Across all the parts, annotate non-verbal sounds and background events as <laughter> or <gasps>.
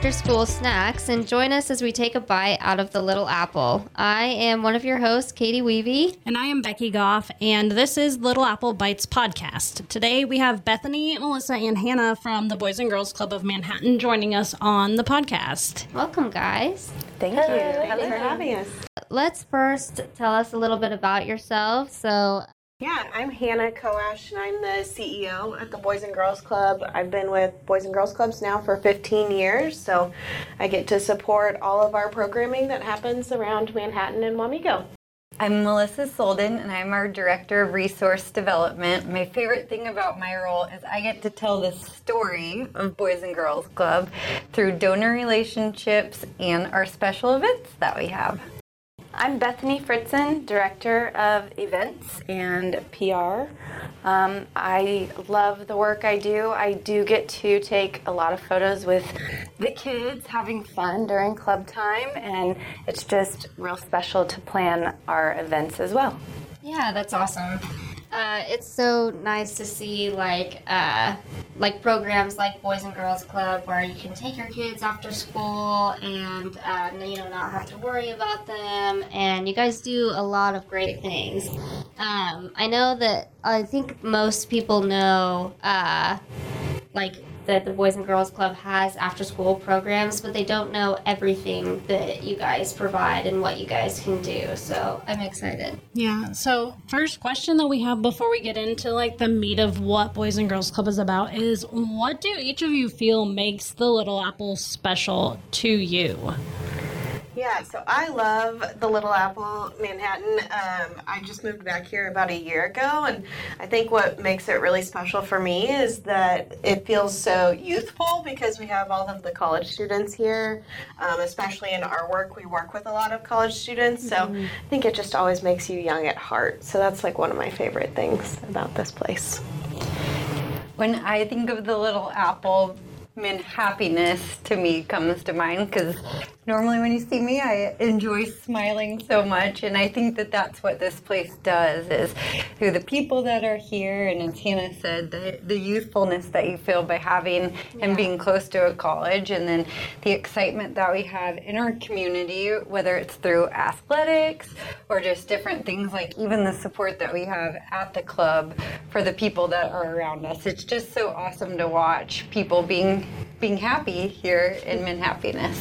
after school snacks and join us as we take a bite out of the Little Apple. I am one of your hosts, Catie Weavy. And I am Becky Goff, and this is Little Apple Bites podcast. Today we have Bethany, Melissa, and Hannah from the Boys and Girls Club of Manhattan joining us on the podcast. Welcome, guys. Thank you. Thanks for having us. Let's first tell us a little bit about yourself. So, Yeah, I'm Hannah Koash, and I'm the CEO at the Boys and Girls Club. I've been with Boys and Girls Clubs now for 15 years, so I get to support all of our programming that happens around Manhattan and Wamego. I'm Melissa Solden, and I'm our Director of Resource Development. My favorite thing about my role is I get to tell the story of Boys and Girls Club through donor relationships and our special events that we have. I'm Bethany Fritzen, Director of Events and PR. Um, I love the work I do. I do get to take a lot of photos with the kids having fun during club time, and it's just real special to plan our events as well. yeah, that's awesome. Uh, it's so nice to see like uh, like programs like Boys and Girls Club where you can take your kids after school and uh, you know not have to worry about them. And you guys do a lot of great things. Um, I know that I think most people know uh, like that the Boys and Girls Club has after school programs, but they don't know everything that you guys provide and what you guys can do. So I'm excited. Yeah. So, first question that we have before we get into like the meat of what Boys and Girls Club is about is what do each of you feel makes the Little Apple special to you? Yeah, so I love the Little Apple Manhattan. Um, I just moved back here about a year ago, and I think what makes it really special for me is that it feels so youthful because we have all of the college students here, um, especially in our work. We work with a lot of college students, so I think it just always makes you young at heart. So that's like one of my favorite things about this place. When I think of the Little Apple, man, happiness to me comes to mind because normally when you see me, I enjoy smiling so much, and I think that that's what this place does is through the people that are here, and as Hannah said, the, the youthfulness that you feel by having and being close to a college, and then the excitement that we have in our community, whether it's through athletics or just different things like even the support that we have at the club for the people that are around us. It's just so awesome to watch people being being happy here in Manhappiness.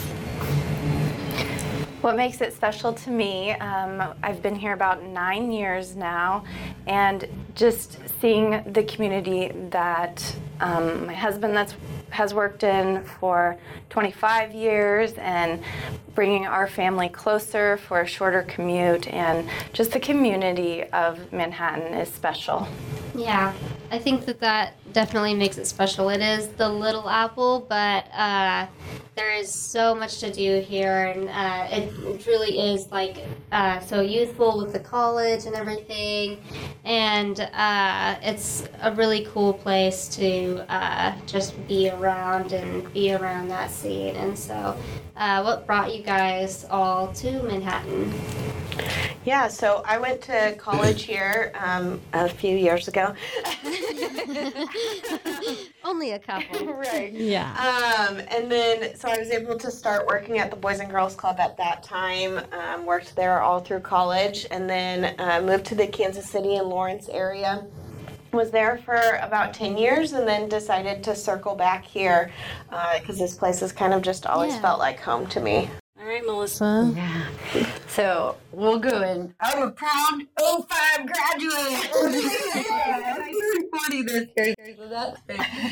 What makes it special to me, um, I've been here about nine years now, and just seeing the community that um, my husband that's has worked in for 25 years, and bringing our family closer for a shorter commute, and just the community of Manhattan is special. Yeah, I think that that definitely makes it special. It is the little apple, but uh, there is so much to do here, and uh, it, really is like uh, so youthful with the college and everything, and uh, it's a really cool place to uh, just be around and be around that scene. And so, uh, what brought you guys all to Manhattan? Yeah, so I went to college <coughs> here um, a few years ago. <laughs> Only a couple. <laughs> right. Yeah. Um, and then, so I was able to start working at the Boys and Girls Club at that time. Um, worked there all through college, and then uh, moved to the Kansas City and Lawrence area. Was there for about 10 years and then decided to circle back here because this place has kind of just always Yeah. felt like home to me. All right, Melissa. Yeah. So we'll go in. I'm a proud 05 graduate. <laughs> I'm 40 this year, so that's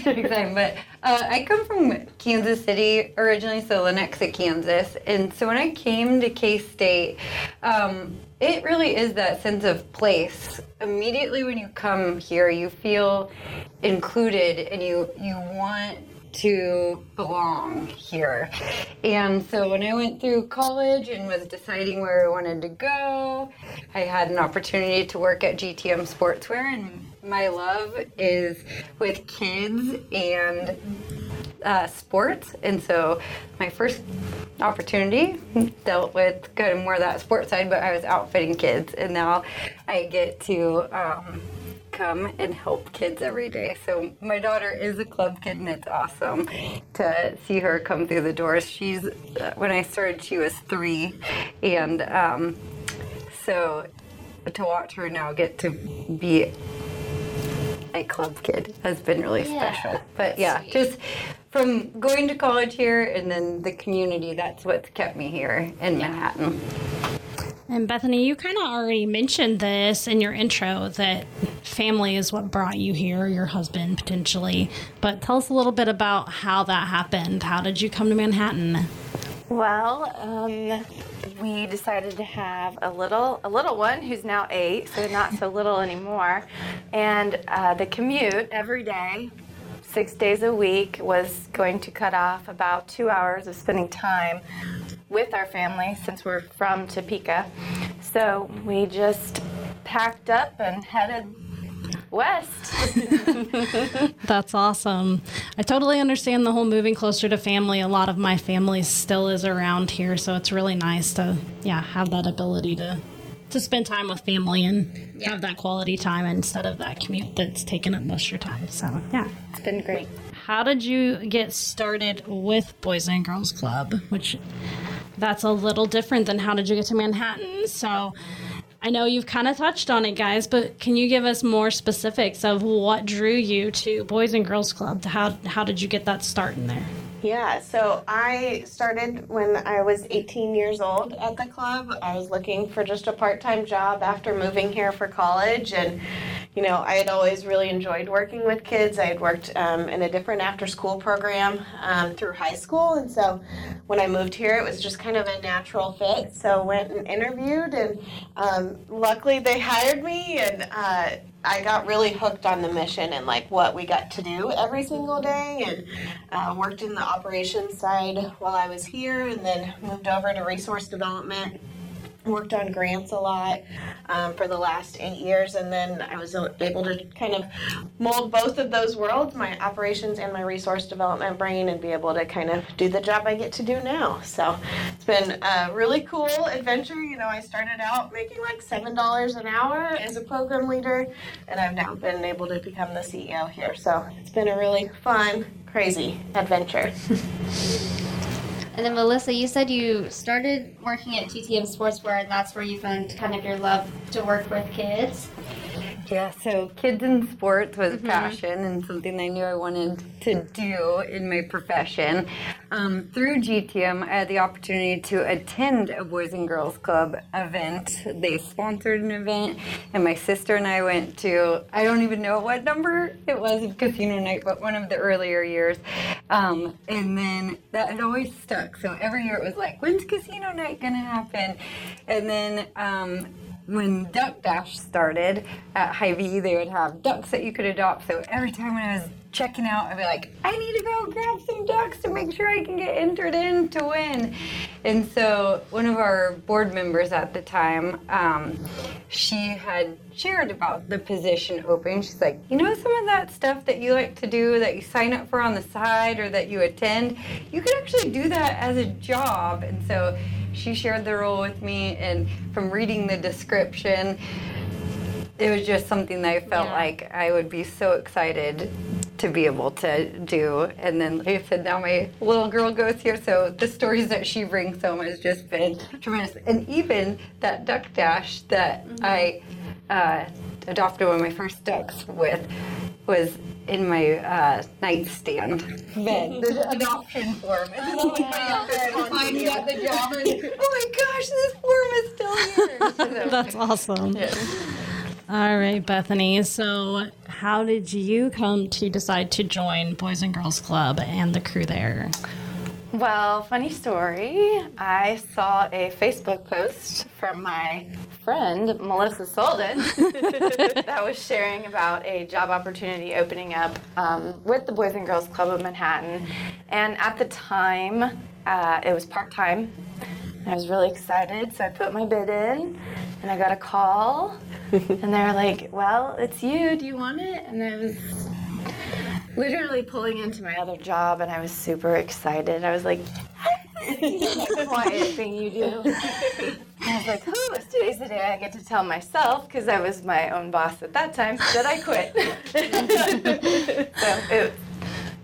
very exciting. But uh, I come from Kansas City originally, so Lenexa, Kansas. And so when I came to K State, um, it really is that sense of place. Immediately when you come here, you feel included and you, you want to belong here. And so when I went through college and was deciding where I wanted to go, I had an opportunity to work at GTM Sportswear and my love is with kids and uh, sports. And so my first opportunity dealt with kind of more of that sports side, but I was outfitting kids. And now I get to um, come and help kids every day. So my daughter is a club kid, and it's awesome to see her come through the doors. She's uh, when I started, she was three, and um, so to watch her now get to be a club kid has been really Yeah. special. But yeah, just from going to college here and then the community, that's what's kept me here in Manhattan. And Bethany, you kind of already mentioned this in your intro that family is what brought you here, your husband potentially. But tell us a little bit about how that happened. How did you come to Manhattan? Well, um, we decided to have a little a little one who's now eight, so not so little anymore. And uh, the commute every day, six days a week, was going to cut off about two hours of spending time with our family since we're from Topeka. So we just packed up and headed west. <laughs> That's awesome. I totally understand the whole moving closer to family. A lot of my family still is around here, so it's really nice to yeah have that ability to to spend time with family and have that quality time instead of that commute that's taking up most of your time. So yeah. It's been great. How did you get started with Boys and Girls Club? Which that's a little different than how did you get to Manhattan? So I know you've kind of touched on it, guys, but can you give us more specifics of what drew you to Boys and Girls Club? How how did you get that start in there? Yeah, so I started when I was 18 years old at the club. I was looking for just a part time job after moving here for college. And, you know, I had always really enjoyed working with kids. I had worked um, in a different after school program um, through high school. And so when I moved here, it was just kind of a natural fit. So went and interviewed, and um, luckily they <laughs> hired me. And, uh, I got really hooked on the mission and like what we got to do every single day, and uh, worked in the operations side while I was here, and then moved over to resource development. Worked on grants a lot um, for the last eight years, and then I was able to kind of mold both of those worlds, my operations and my resource development brain, and be able to kind of do the job I get to do now. So it's been a really cool adventure. You know, I started out making like seven dollars an hour as a program leader, and I've now been able to become the CEO here. So it's been a really fun, crazy adventure. <laughs> And then Melissa, you said you started working at GTM Sportswear, and that's where you found kind of your love to work with kids. Yeah, so kids in sports was a passion and something I knew I wanted to do in my profession. Um, through GTM, I had the opportunity to attend a Boys and Girls Club event. They sponsored an event, and my sister and I went to, I don't even know what number it was of casino night, but one of the earlier years. Um, and then that had always stuck. So every year it was like, when's casino night going to happen? And then, um, when Duck Dash started at Hy-Vee, they would have ducks that you could adopt. So every time when I was checking out, I'd be like, I need to go grab some ducks to make sure I can get entered in to win. And so one of our board members at the time, um, she had shared about the position open. She's like, you know, some of that stuff that you like to do, that you sign up for on the side or that you attend, you could actually do that as a job. And so she shared the role with me, and from reading the description, it was just something that I felt Yeah. like I would be so excited to be able to do. And then, like I said, now my little girl goes here, so the stories that she brings home has just been tremendous. And even that duck dash that I uh, adopted one of my first ducks with was in my uh, nightstand bed, the adoption form. And then when got there and finding out the job, I <laughs> oh my gosh, this form is still here. So- <laughs> That's awesome. All right, Bethany. So, how did you come to decide to join Boys and Girls Club and the crew there? Well, funny story. I saw a Facebook post from my friend Melissa Solden <laughs> that was sharing about a job opportunity opening up um, with the Boys and Girls Club of Manhattan. And at the time, uh, it was part time. I was really excited, so I put my bid in, and I got a call, <laughs> and they were like, "Well, it's you. Do you want it?" And I was literally pulling into my other job and I was super excited. I was like, quiet thing you do. I was like, "Ooh, today's the day I get to tell myself because I was my own boss at that time that I quit." <laughs> so it,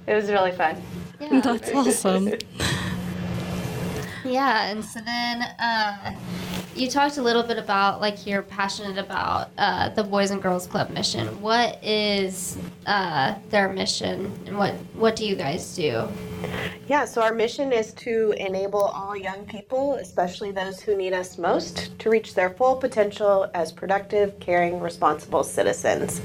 it was really fun. Yeah. That's awesome. Yeah, and so then uh, you talked a little bit about like you're passionate about uh, the Boys and Girls Club mission. What is uh, their mission, and what what do you guys do? Yeah, so our mission is to enable all young people, especially those who need us most, to reach their full potential as productive, caring, responsible citizens.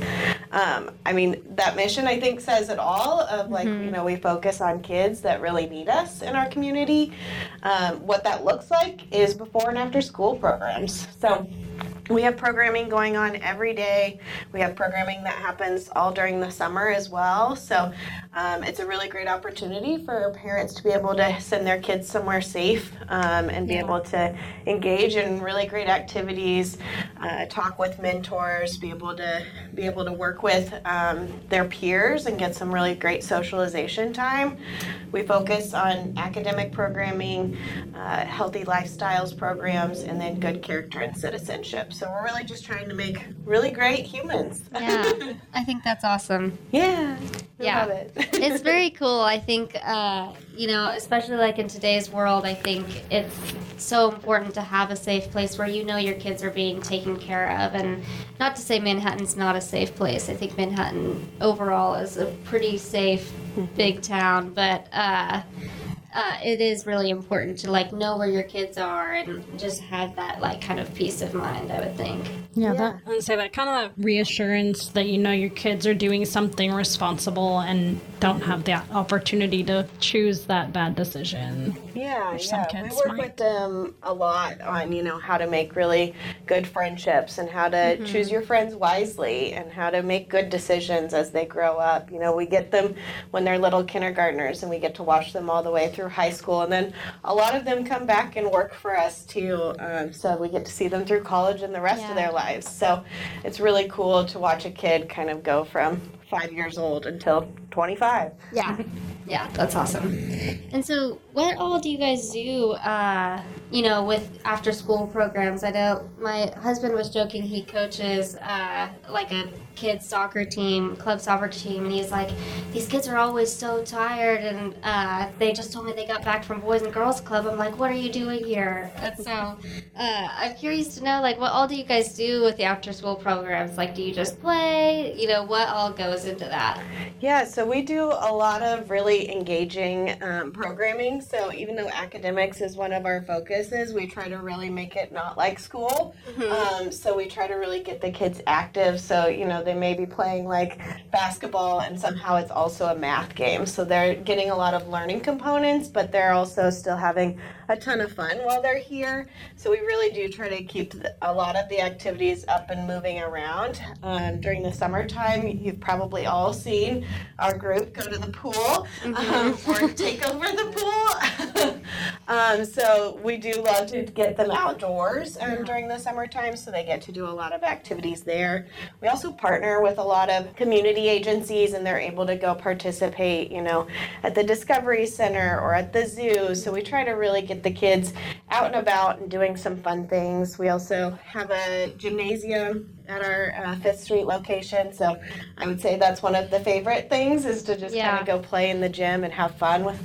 Um, I mean, that mission I think says it all. Of like, you know, we focus on kids that really need us in our community. Um, what that looks like is before and after school programs. So we have programming going on every day. We have programming that happens all during the summer as well. So um, it's a really great opportunity for parents to be able to send their kids somewhere safe um, and be able to engage in really great activities, uh, talk with mentors, be able to be able to work with um, their peers and get some really great socialization time. We focus on academic programming, uh, healthy lifestyles programs, and then good character and citizenship. So we're really just trying to make really great humans. Yeah, I think that's awesome. <laughs> yeah. I Yeah. love it. <laughs> it's very cool. I think, uh, you know, especially like in today's world, I think it's so important to have a safe place where you know your kids are being taken care of. And not to say Manhattan's not a safe place. I think Manhattan overall is a pretty safe big town, but uh, uh, it is really important to like know where your kids are and just have that like kind of peace of mind. I would think. Yeah, that and say that kind of reassurance that you know your kids are doing something responsible and don't have that opportunity to choose that bad decision. Yeah, some yeah. We kids work might. with them a lot on, you know, how to make really good friendships and how to Mm-hmm. choose your friends wisely and how to make good decisions as they grow up. You know, we get them when they're little kindergartners and we get to watch them all the way through high school. And then a lot of them come back and work for us too. Um, so we get to see them through college and the rest Yeah. of their lives. So it's really cool to watch a kid kind of go from five years old until 25. Yeah. <laughs> Yeah, that's awesome. And so, what all do you guys do, uh, you know, with after school programs? I know my husband was joking he coaches uh, like a kids soccer team, club soccer team, and he's like, these kids are always so tired, and uh, they just told me they got back from Boys and Girls Club. I'm like, what are you doing here? And so, uh, I'm curious to know, like, what all do you guys do with the after school programs? Like, do you just play? You know, what all goes into that? Yeah, so we do a lot of really engaging um, programming. So even though academics is one of our focuses, we try to really make it not like school. Um, so we try to really get the kids active. So you know they may be playing like basketball, and somehow it's also a math game. So they're getting a lot of learning components, but they're also still having a ton of fun while they're here. So we really do try to keep the, a lot of the activities up and moving around. Um, during the summertime, you've probably all seen our group go to the pool um, <laughs> or take over the pool. <laughs> um, so we do love to get them outdoors um, during the summertime, so they get to do a lot of activities there. We also partner with a lot of community agencies, and they're able to go participate, you know, at the Discovery Center or at the zoo. So we try to really get the kids out and about and doing some fun things. We also have a gymnasium at our uh, Fifth Street location, so I would say that's one of the favorite things is to just Yeah. kind of go play in the gym and have fun with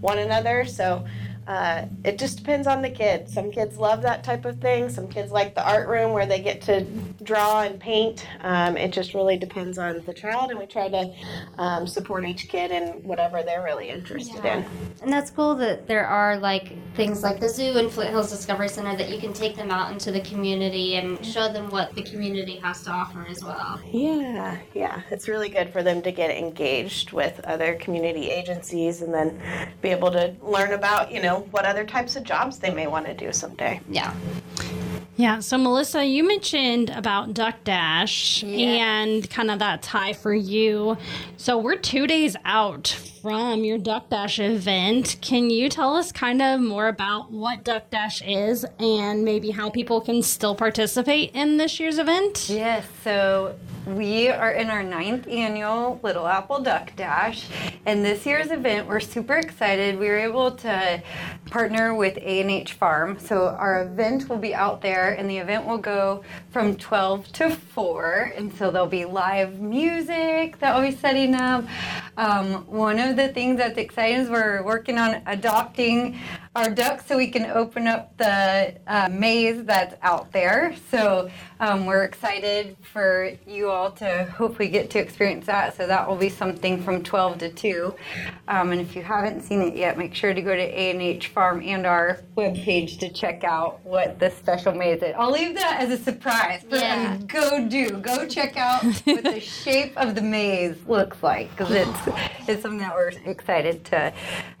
one another. So. Uh, it just depends on the kid. Some kids love that type of thing. Some kids like the art room where they get to draw and paint. Um, it just really depends on the child, and we try to um, support each kid in whatever they're really interested in. And that's cool that there are like things like the zoo and Flint Hills Discovery Center that you can take them out into the community and show them what the community has to offer as well. Yeah, yeah. It's really good for them to get engaged with other community agencies and then be able to learn about, you know, what other types of jobs they may want to do someday. Yeah. Yeah. So, Melissa, you mentioned about Duck Dash and kind of that tie for you. So, we're two days out from your Duck Dash event. Can you tell us kind of more about what Duck Dash is and maybe how people can still participate in this year's event? Yes, so we are in our ninth annual Little Apple Duck Dash, and this year's event, we're super excited. We were able to partner with A&H Farm, so our event will be out there, and the event will go from 12 to 4, and so there'll be live music that we'll be setting up. Um, one of the things that's exciting is we're working on adopting our ducks so we can open up the uh, maze that's out there. So um, we're excited for you all to hopefully get to experience that. So that will be something from 12 to 2. Um, and if you haven't seen it yet, make sure to go to A&H Farm and our webpage to check out what the special maze is. I'll leave that as a surprise Yeah. go do. Go check out what the <laughs> shape of the maze looks like because it's, it's something that we're excited to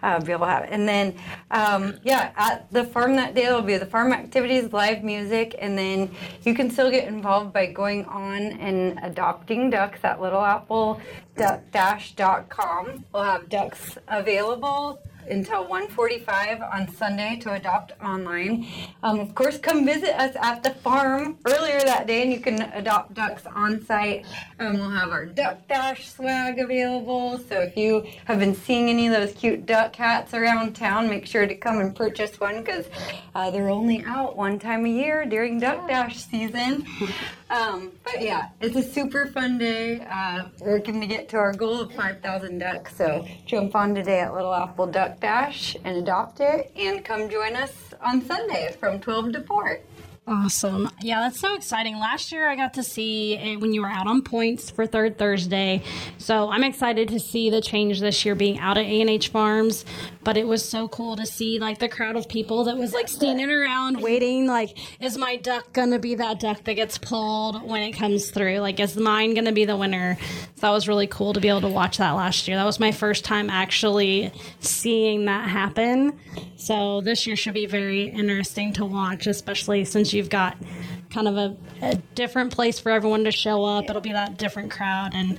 uh, be able to have. And then, um, Um, yeah, at the farm that day, there'll be the farm activities, live music, and then you can still get involved by going on and adopting ducks at littleapple-dash.com. We'll have ducks available until 1:45 on Sunday to adopt online. Um, of course, come visit us at the farm earlier that day, and you can adopt ducks on site. Um, we'll have our Duck Dash swag available. So if you have been seeing any of those cute duck hats around town, make sure to come and purchase one because uh, they're only out one time a year during Duck Dash season. Um, but yeah, it's a super fun day. Uh, we're working to get to our goal of 5,000 ducks. So jump on today at Little Apple Duck Dash and adopt it, and come join us on Sunday from 12 to 4. Awesome. Yeah, that's so exciting. Last year I got to see it when you were out on Poyntz for Third Thursday. So I'm excited to see the change this year being out at A&H Farms. But it was so cool to see like the crowd of people that was like standing around waiting. Like, is my duck going to be that duck that gets pulled when it comes through? Like, is mine going to be the winner? So that was really cool to be able to watch that last year. That was my first time actually seeing that happen. So this year should be very interesting to watch, especially since you've got kind of a, a different place for everyone to show up. It'll be that different crowd, and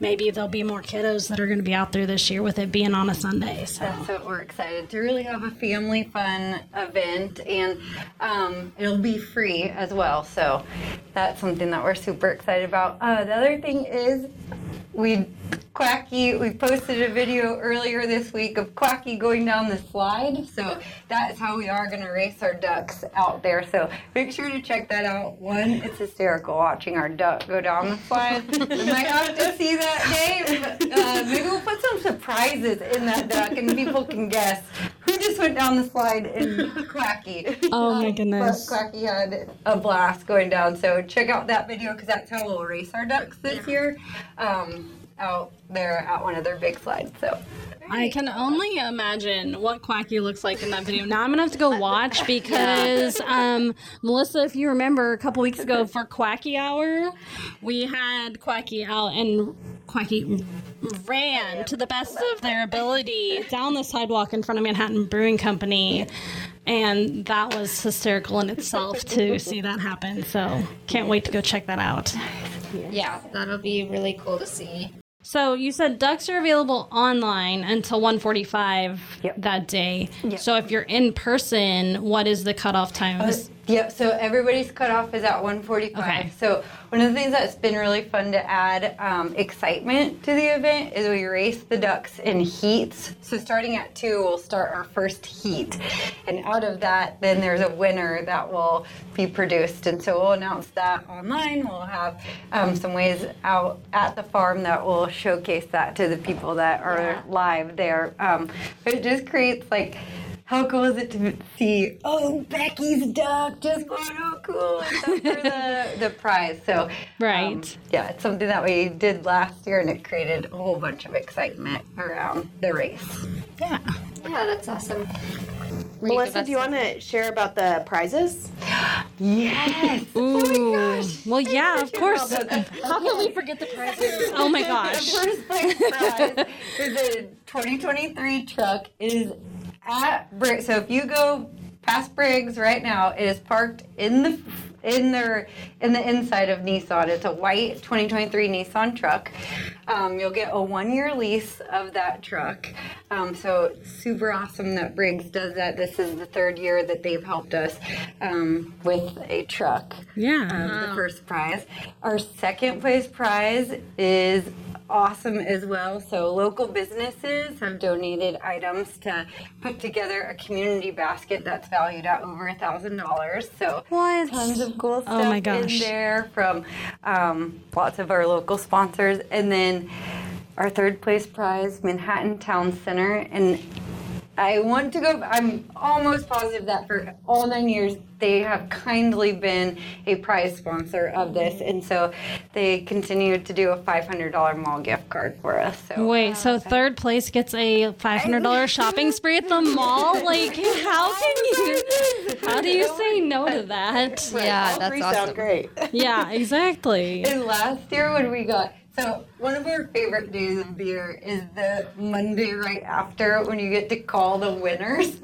maybe there'll be more kiddos that are going to be out there this year with it being on a Sunday. So what we're excited to really have a family fun event, and um, it'll be free as well. So that's something that we're super excited about. Uh, the other thing is we Quacky, we posted a video earlier this week of Quacky going down the slide. So that is how we are going to race our ducks out there. So make sure to check that out. One, it's hysterical watching our duck go down the slide. <laughs> we might have to see that day. but, Uh, maybe we'll put some surprises in that duck and people can guess just went down the slide in <laughs> Quacky. Oh my Um, goodness. But Quacky had a blast going down. So check out that video because that's how we'll race our ducks this year. Um, out there at one of their big slides. So I can only imagine what Quacky looks like in that video. Now I'm gonna have to go watch <laughs> because um, Melissa, if you remember, a couple weeks ago for Quacky Hour, we had Quacky out and Quacky ran to the best of their ability down the sidewalk in front of Manhattan Brewing Company. And that was hysterical in itself to see that happen. So can't wait to go check that out. Yeah, that'll be really cool to see. So you said ducks are available online until 1:45 Yep. that day. So if you're in person, what is the cutoff time? Is- uh, Yep. So everybody's cutoff is at 145. Okay. So one of the things that's been really fun to add um, excitement to the event is we race the ducks in heats. So starting at two, we'll start our first heat, and out of that, then there's a winner that will be produced, and so we'll announce that online. We'll have um, some ways out at the farm that will showcase that to the people that are live there. Um, but it just creates like how cool is it to see, oh, Becky's duck just won, oh, cool, and stuff for the, <laughs> the prize. So, um, Right. yeah, it's something that we did last year, and it created a whole bunch of excitement around the race. yeah. Yeah, that's awesome. Melissa, do you want to share about the prizes? Yes! <gasps> Ooh. Oh my gosh. Well, yeah, of course. <laughs> How can we forget the prizes? <laughs> Oh my gosh. the First place prize is a 2023 truck. It is at Briggs. So if you go past Briggs right now. It is parked in the in their in the inside of Nissan. It's a white 2023 Nissan truck. Um, you'll get a one year lease of that truck. Um, so super awesome that Briggs does that. This is the third year that they've helped us um, with a truck. Yeah. Um, the first prize. Our second place prize is awesome as well. So local businesses have donated items to put together a community basket that's valued at over a thousand dollars. So What? tons of cool stuff Oh my gosh. in there from um, lots of our local sponsors, and then our third place prize, Manhattan Town Center, and I want to go. I'm almost positive that for all nine years they have kindly been a prize sponsor of this, and so they continue to do a $500 mall gift card for us. So Wait, so third place gets a five hundred dollars shopping spree at the mall? <laughs> Like, how can you? How do you say no to that? Yeah, All that's three awesome. sound great. Yeah, exactly. <laughs> And last year when we got so one of our favorite days of the year is the Monday right after when you get to call the winners.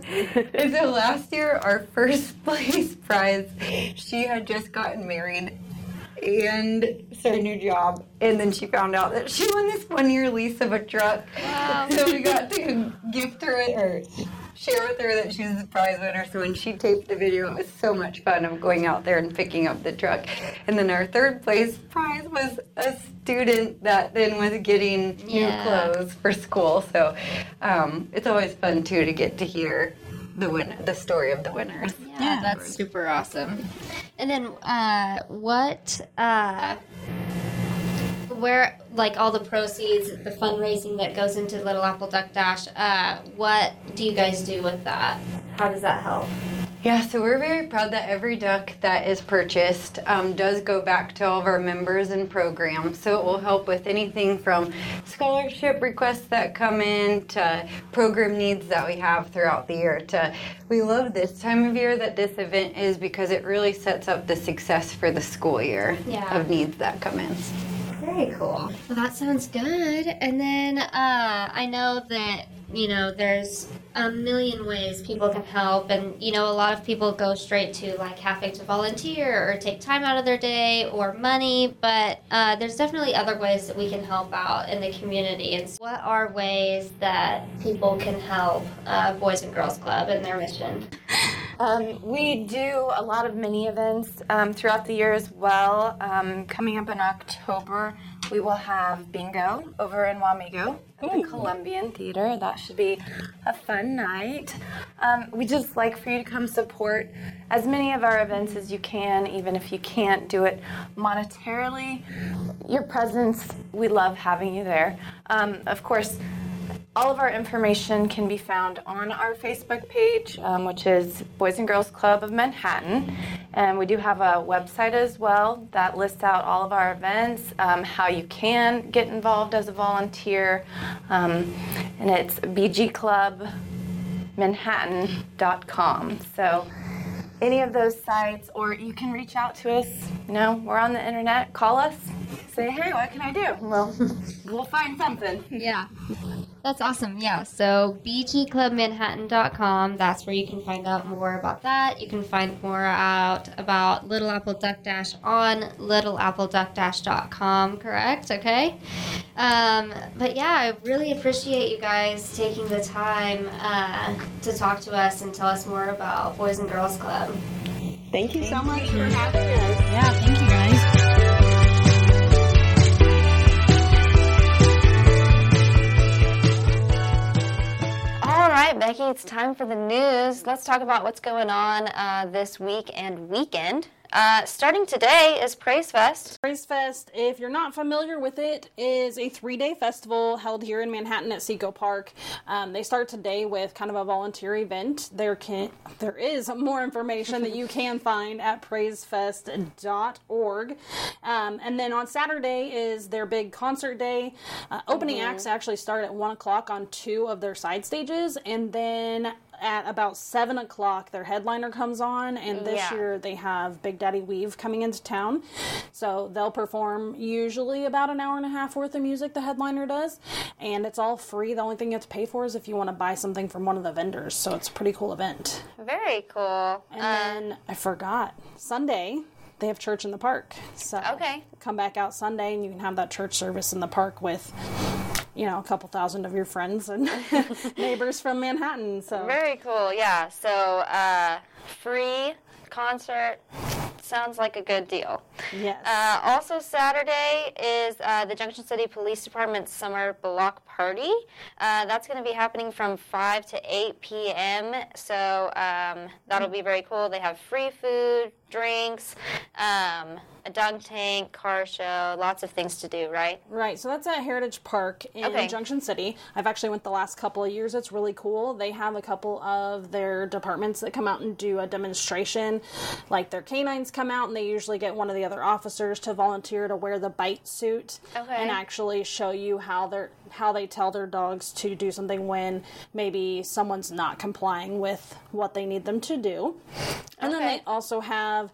and so last year our first <laughs> place prize, she had just gotten married and started a new job and then she found out that she won this one year lease of a truck. So we got to gift her it or share with her that she was the prize winner. So when she taped the video, it was so much fun of going out there and picking up the truck. And then our third place prize was a student that then was getting new clothes for school. So um, it's always fun too to get to hear the win- the story of the winners. Yeah, that's super awesome. And then, uh, what, uh, where, like all the proceeds, the fundraising that goes into Little Apple Duck Dash, uh, what do you guys do with that? How does that help? Yeah, so we're very proud that every duck that is purchased um, does go back to all of our members and programs. So it will help with anything from scholarship requests that come in to program needs that we have throughout the year. To we love this time of year that this event is because it really sets up the success for the school year Yeah. of needs that come in. Very cool. Well, that sounds good. And then uh, I know that you know there's a million ways people can help, and you know a lot of people go straight to like having to volunteer or take time out of their day or money, but uh, there's definitely other ways that we can help out in the community. And so what are ways that people can help uh, Boys and Girls Club and their mission? Um, we do a lot of mini events um, throughout the year as well. Um, coming up in October, we will have bingo over in Wamego at the Columbian Theater. That should be a fun night. Um, we just like for you to come support as many of our events as you can, even if you can't do it monetarily. Your presence, we love having you there. Um, of course, all of our information can be found on our Facebook page, um, which is Boys and Girls Club of Manhattan. And we do have a website as well that lists out all of our events, um, how you can get involved as a volunteer. Um, and it's bgclubmanhattan.com. So any of those sites, or you can reach out to us. You know, we're on the internet. Call us. Say, hey, what can I do? Well, <laughs> we'll find something. Yeah. That's awesome. Yeah. So bgclubmanhattan.com. That's where you can find out more about that. You can find more out about Little Apple Duck Dash on littleappleduckdash.com. Correct? Okay. Um, but yeah, I really appreciate you guys taking the time uh, to talk to us and tell us more about Boys and Girls Club. Thank you so much for having us. Yeah, thank you guys. All right, Becky, it's time for the news. Let's talk about what's going on uh, this week and weekend. Uh, starting today is Praise Fest. Praise Fest, if you're not familiar with it, is a three day festival held here in Manhattan at CiCo Park. Um, they start today with kind of a volunteer event. There can there is more information that you <laughs> can find at praisefest.org. Um, and then on Saturday is their big concert day. Uh, opening acts actually start at one o'clock on two of their side stages, and then at about seven o'clock, their headliner comes on, and this Yeah. year they have Big Daddy Weave coming into town. So they'll perform usually about an hour and a half worth of music. The headliner does, and it's all free. The only thing you have to pay for is if you want to buy something from one of the vendors. So it's a pretty cool event. Very cool. And Uh, then I forgot Sunday. They have church in the park. So Okay. come back out Sunday and you can have that church service in the park with, you know, a couple thousand of your friends and <laughs> neighbors from Manhattan. So Very cool. Yeah. So uh, free concert sounds like a good deal. yes. Uh, also, Saturday is uh, the Junction City Police Department's summer block party. Uh, that's going to be happening from 5 to 8 p.m. So um, that'll be very cool. They have free food, drinks, um, a dunk tank, car show, lots of things to do, right? Right, so that's at Heritage Park in Okay. Junction City. I've actually went the last couple of years. It's really cool. They have a couple of their departments that come out and do a demonstration. Like their canines come out and they usually get one of the other officers to volunteer to wear the bite suit Okay. and actually show you how they're how they tell their dogs to do something when maybe someone's not complying with what they need them to do. And then they also have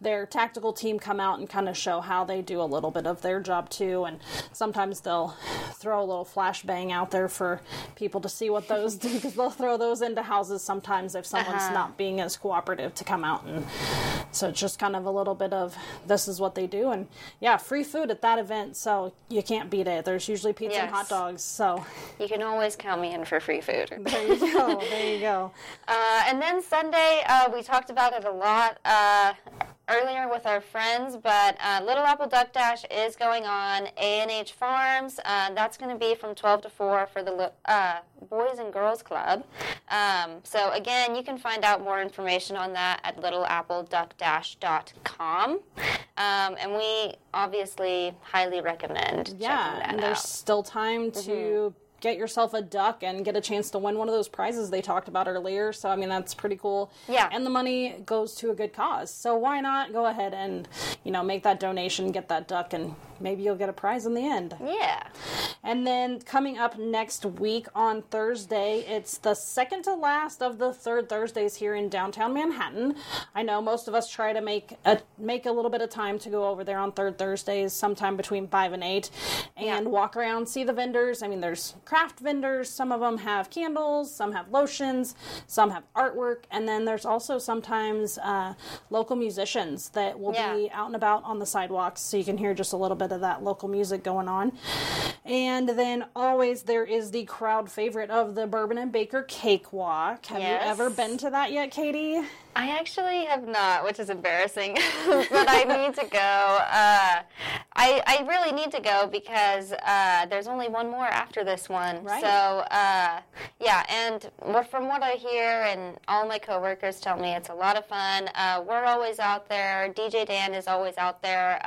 their tactical team come out and kind of show how they do a little bit of their job too. And sometimes they'll throw a little flashbang out there for people to see what those do because they'll throw those into houses sometimes if someone's Uh-huh. not being as cooperative to come out. And so it's just kind of a little bit of this is what they do. And yeah, free food at that event. So you can't beat it. There's usually pizza and hot Yes. Dogs. So You can always count me in for free food. <laughs> there you go. there you go. <laughs> Uh, and then Sunday, uh, we talked about it a lot uh, earlier with our friends, but uh, Little Apple Duck Dash is going on A&H Farms. Uh, that's going to be from 12 to 4 for the uh, Boys and Girls Club. Um, so again, you can find out more information on that at littleappleduckdash.com. Um, and we obviously highly recommend Yeah, checking that and there's out. Mm-hmm. still time to get yourself a duck and get a chance to win one of those prizes they talked about earlier. So I mean that's pretty cool. Yeah. And the money goes to a good cause. So why not go ahead and, you know, make that donation, get that duck and maybe you'll get a prize in the end. Yeah. And then coming up next week on Thursday, it's the second to last of the third Thursdays here in downtown Manhattan. I know most of us try to make a make a little bit of time to go over there on third Thursdays, sometime between five and eight, and Yeah. walk around, see the vendors. I mean, there's craft vendors. Some of them have candles, some have lotions, some have artwork, and then there's also sometimes uh, local musicians that will Yeah. be out and about on the sidewalks, so you can hear just a little bit of that local music going on. And then always there is the crowd favorite of the Bourbon and Baker Cakewalk. Have Yes. you ever been to that yet, Catie? I actually have not, which is embarrassing, <laughs> but I need to go. Uh, I, I really need to go because uh, there's only one more after this one. Right. So, uh, yeah, and from what I hear and all my coworkers tell me, it's a lot of fun. Uh, we're always out there. DJ Dan is always out there.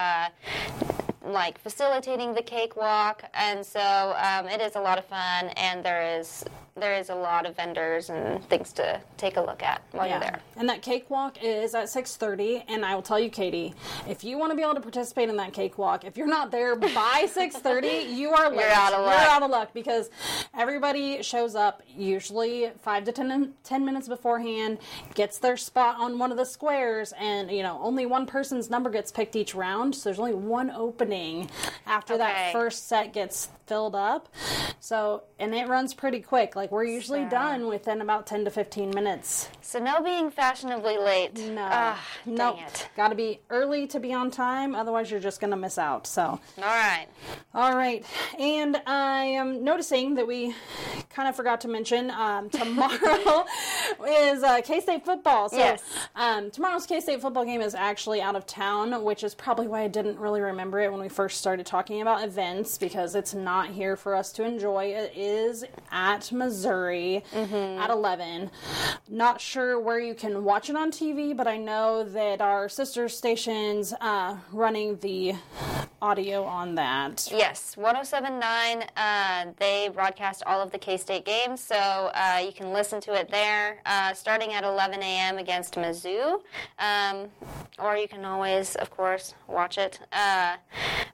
Like facilitating the cakewalk, and so um, it is a lot of fun. And there is there is a lot of vendors and things to take a look at while you're there. And that cakewalk is at 6:30 and I will tell you Catie, if you want to be able to participate in that cakewalk, if you're not there by <laughs> 6:30, you are late. out of luck. You're out of luck because everybody shows up usually 5 to 10, 10 minutes beforehand, gets their spot on one of the squares and you know, only one person's number gets picked each round, so there's only one opening after that first set gets filled up. So, and it runs pretty quick. Like we're usually So- done within about 10 to 15 minutes. So no being fashionably late. No, Ah, no, dang it. got to be early to be on time. Otherwise, you're just gonna miss out. So, All right. all right. And I am noticing that we kind of forgot to mention um, <laughs> tomorrow is uh, K State football. So, Yes. um, tomorrow's K State football game is actually out of town, which is probably why I didn't really remember it when we first started talking about events because it's not here for us to enjoy. It is at Missouri at 11. Not sure where you can watch it on TV, but I know that our sister stations uh, running the audio on that. Yes, 1079, uh, they broadcast all of the K State games, so uh, you can listen to it there uh, starting at 11 a.m. against Mizzou. Um, or you can always, of course, watch it. Uh,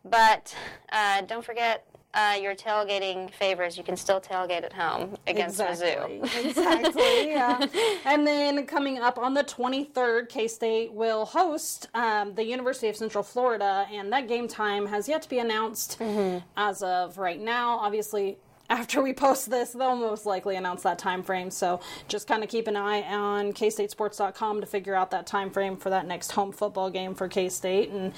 but uh, don't forget, uh, your tailgating favors, you can still tailgate at home against Exactly. Mizzou. <laughs> Exactly. yeah. And then coming up on the 23rd, K State will host um, the University of Central Florida, and that game time has yet to be announced as of right now. Obviously, after we post this, they'll most likely announce that time frame. So just kind of keep an eye on kstatesports.com to figure out that time frame for that next home football game for K State. And,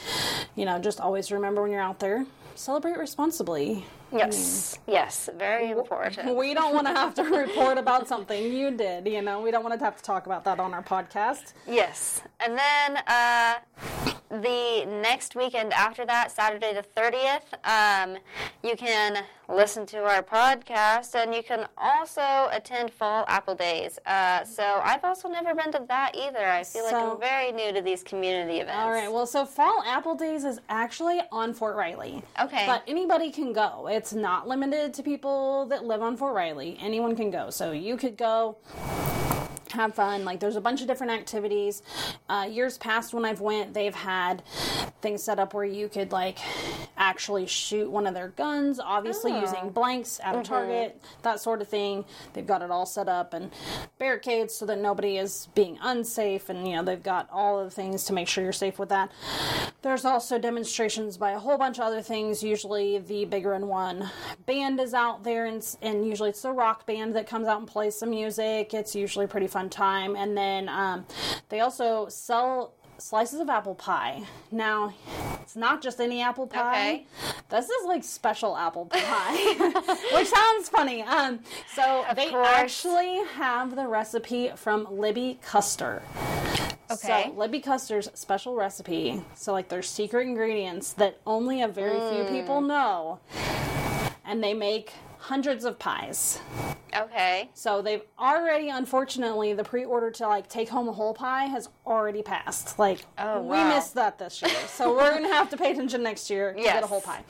you know, just always remember when you're out there, celebrate responsibly. Yes, yes, very important. We don't want to have to <laughs> report about something you did. You know, we don't want to have to talk about that on our podcast. Yes, and then uh, the next weekend after that, Saturday the thirtieth, um, you can listen to our podcast, and you can also attend Fall Apple Days. Uh, so I've also never been to that either. I feel like I'm very new to these community events. All right. Well, so Fall Apple Days is actually on Fort Riley. Okay. But anybody can go. It's not limited to people that live on Fort Riley. Anyone can go. So you could go have fun like there's a bunch of different activities uh, years past when i've went they've had things set up where you could like actually shoot one of their guns obviously using blanks at a target that sort of thing. They've got it all set up and barricades so that nobody is being unsafe and you know they've got all of the things to make sure you're safe with that. There's also demonstrations by a whole bunch of other things. Usually the Big Red One band is out there and, and usually it's the rock band that comes out and plays some music. It's usually a pretty fun time. And then um, they also sell slices of apple pie now it's not just any apple pie Okay. this is like special apple <laughs> pie <laughs> which sounds funny um, so they course. actually have the recipe from libby custer Okay. so Libby Custer's special recipe. So like there's secret ingredients that only a very few people know. And they make hundreds of pies. Okay. So they've already unfortunately the pre-order to like take home a whole pie has already passed. Like Oh, we wow. missed that this year. So we're going to have to pay attention next year to get a whole pie.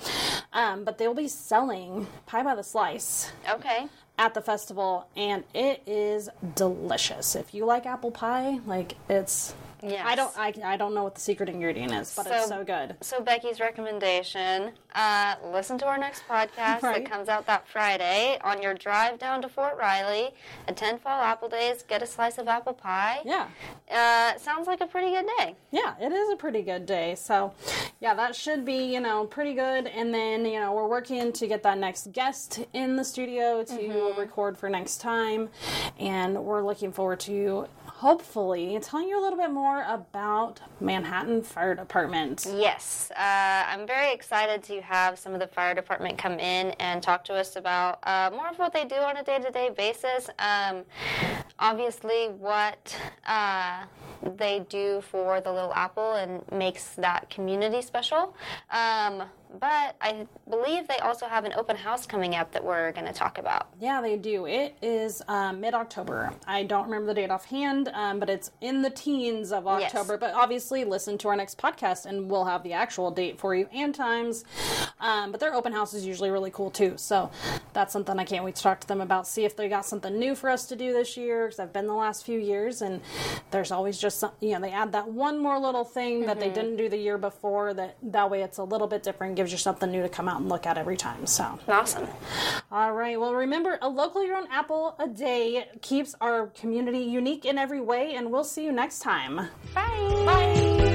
Um, but they'll be selling pie by the slice Okay. at the festival and it is delicious. If you like apple pie, like it's Yes. I don't I, I don't know what the secret ingredient is, but it's so good. So Becky's recommendation: uh, listen to our next podcast Right. that comes out that Friday. On your drive down to Fort Riley, attend Fall Apple Days, get a slice of apple pie. Yeah. Uh, sounds like a pretty good day. Yeah, it is a pretty good day. So, yeah, that should be, you know, pretty good. And then, you know, we're working to get that next guest in the studio to Mm-hmm. record for next time. And we're looking forward to hopefully telling you a little bit more about Manhattan Fire Department. Yes, uh, I'm very excited to have some of the fire department come in and talk to us about uh, more of what they do on a day-to-day basis. Um, obviously, what uh, they do for the Little Apple and makes that community special. Um, but I believe they also have an open house coming up that we're going to talk about. Yeah, they do. It is um, mid October. I don't remember the date offhand, um, but it's in the teens of Yes. October. But obviously, listen to our next podcast and we'll have the actual date for you and times. Um, but their open house is usually really cool too. So that's something I can't wait to talk to them about. See if they got something new for us to do this year because I've been the last few years and there's always just some, you know, they add that one more little thing that they didn't do the year before that that way it's a little bit different, gives you something new to come out and look at every time. So. Awesome. All right. Well, remember, a locally grown apple a day keeps our community unique in every way, and we'll see you next time. Bye. Bye.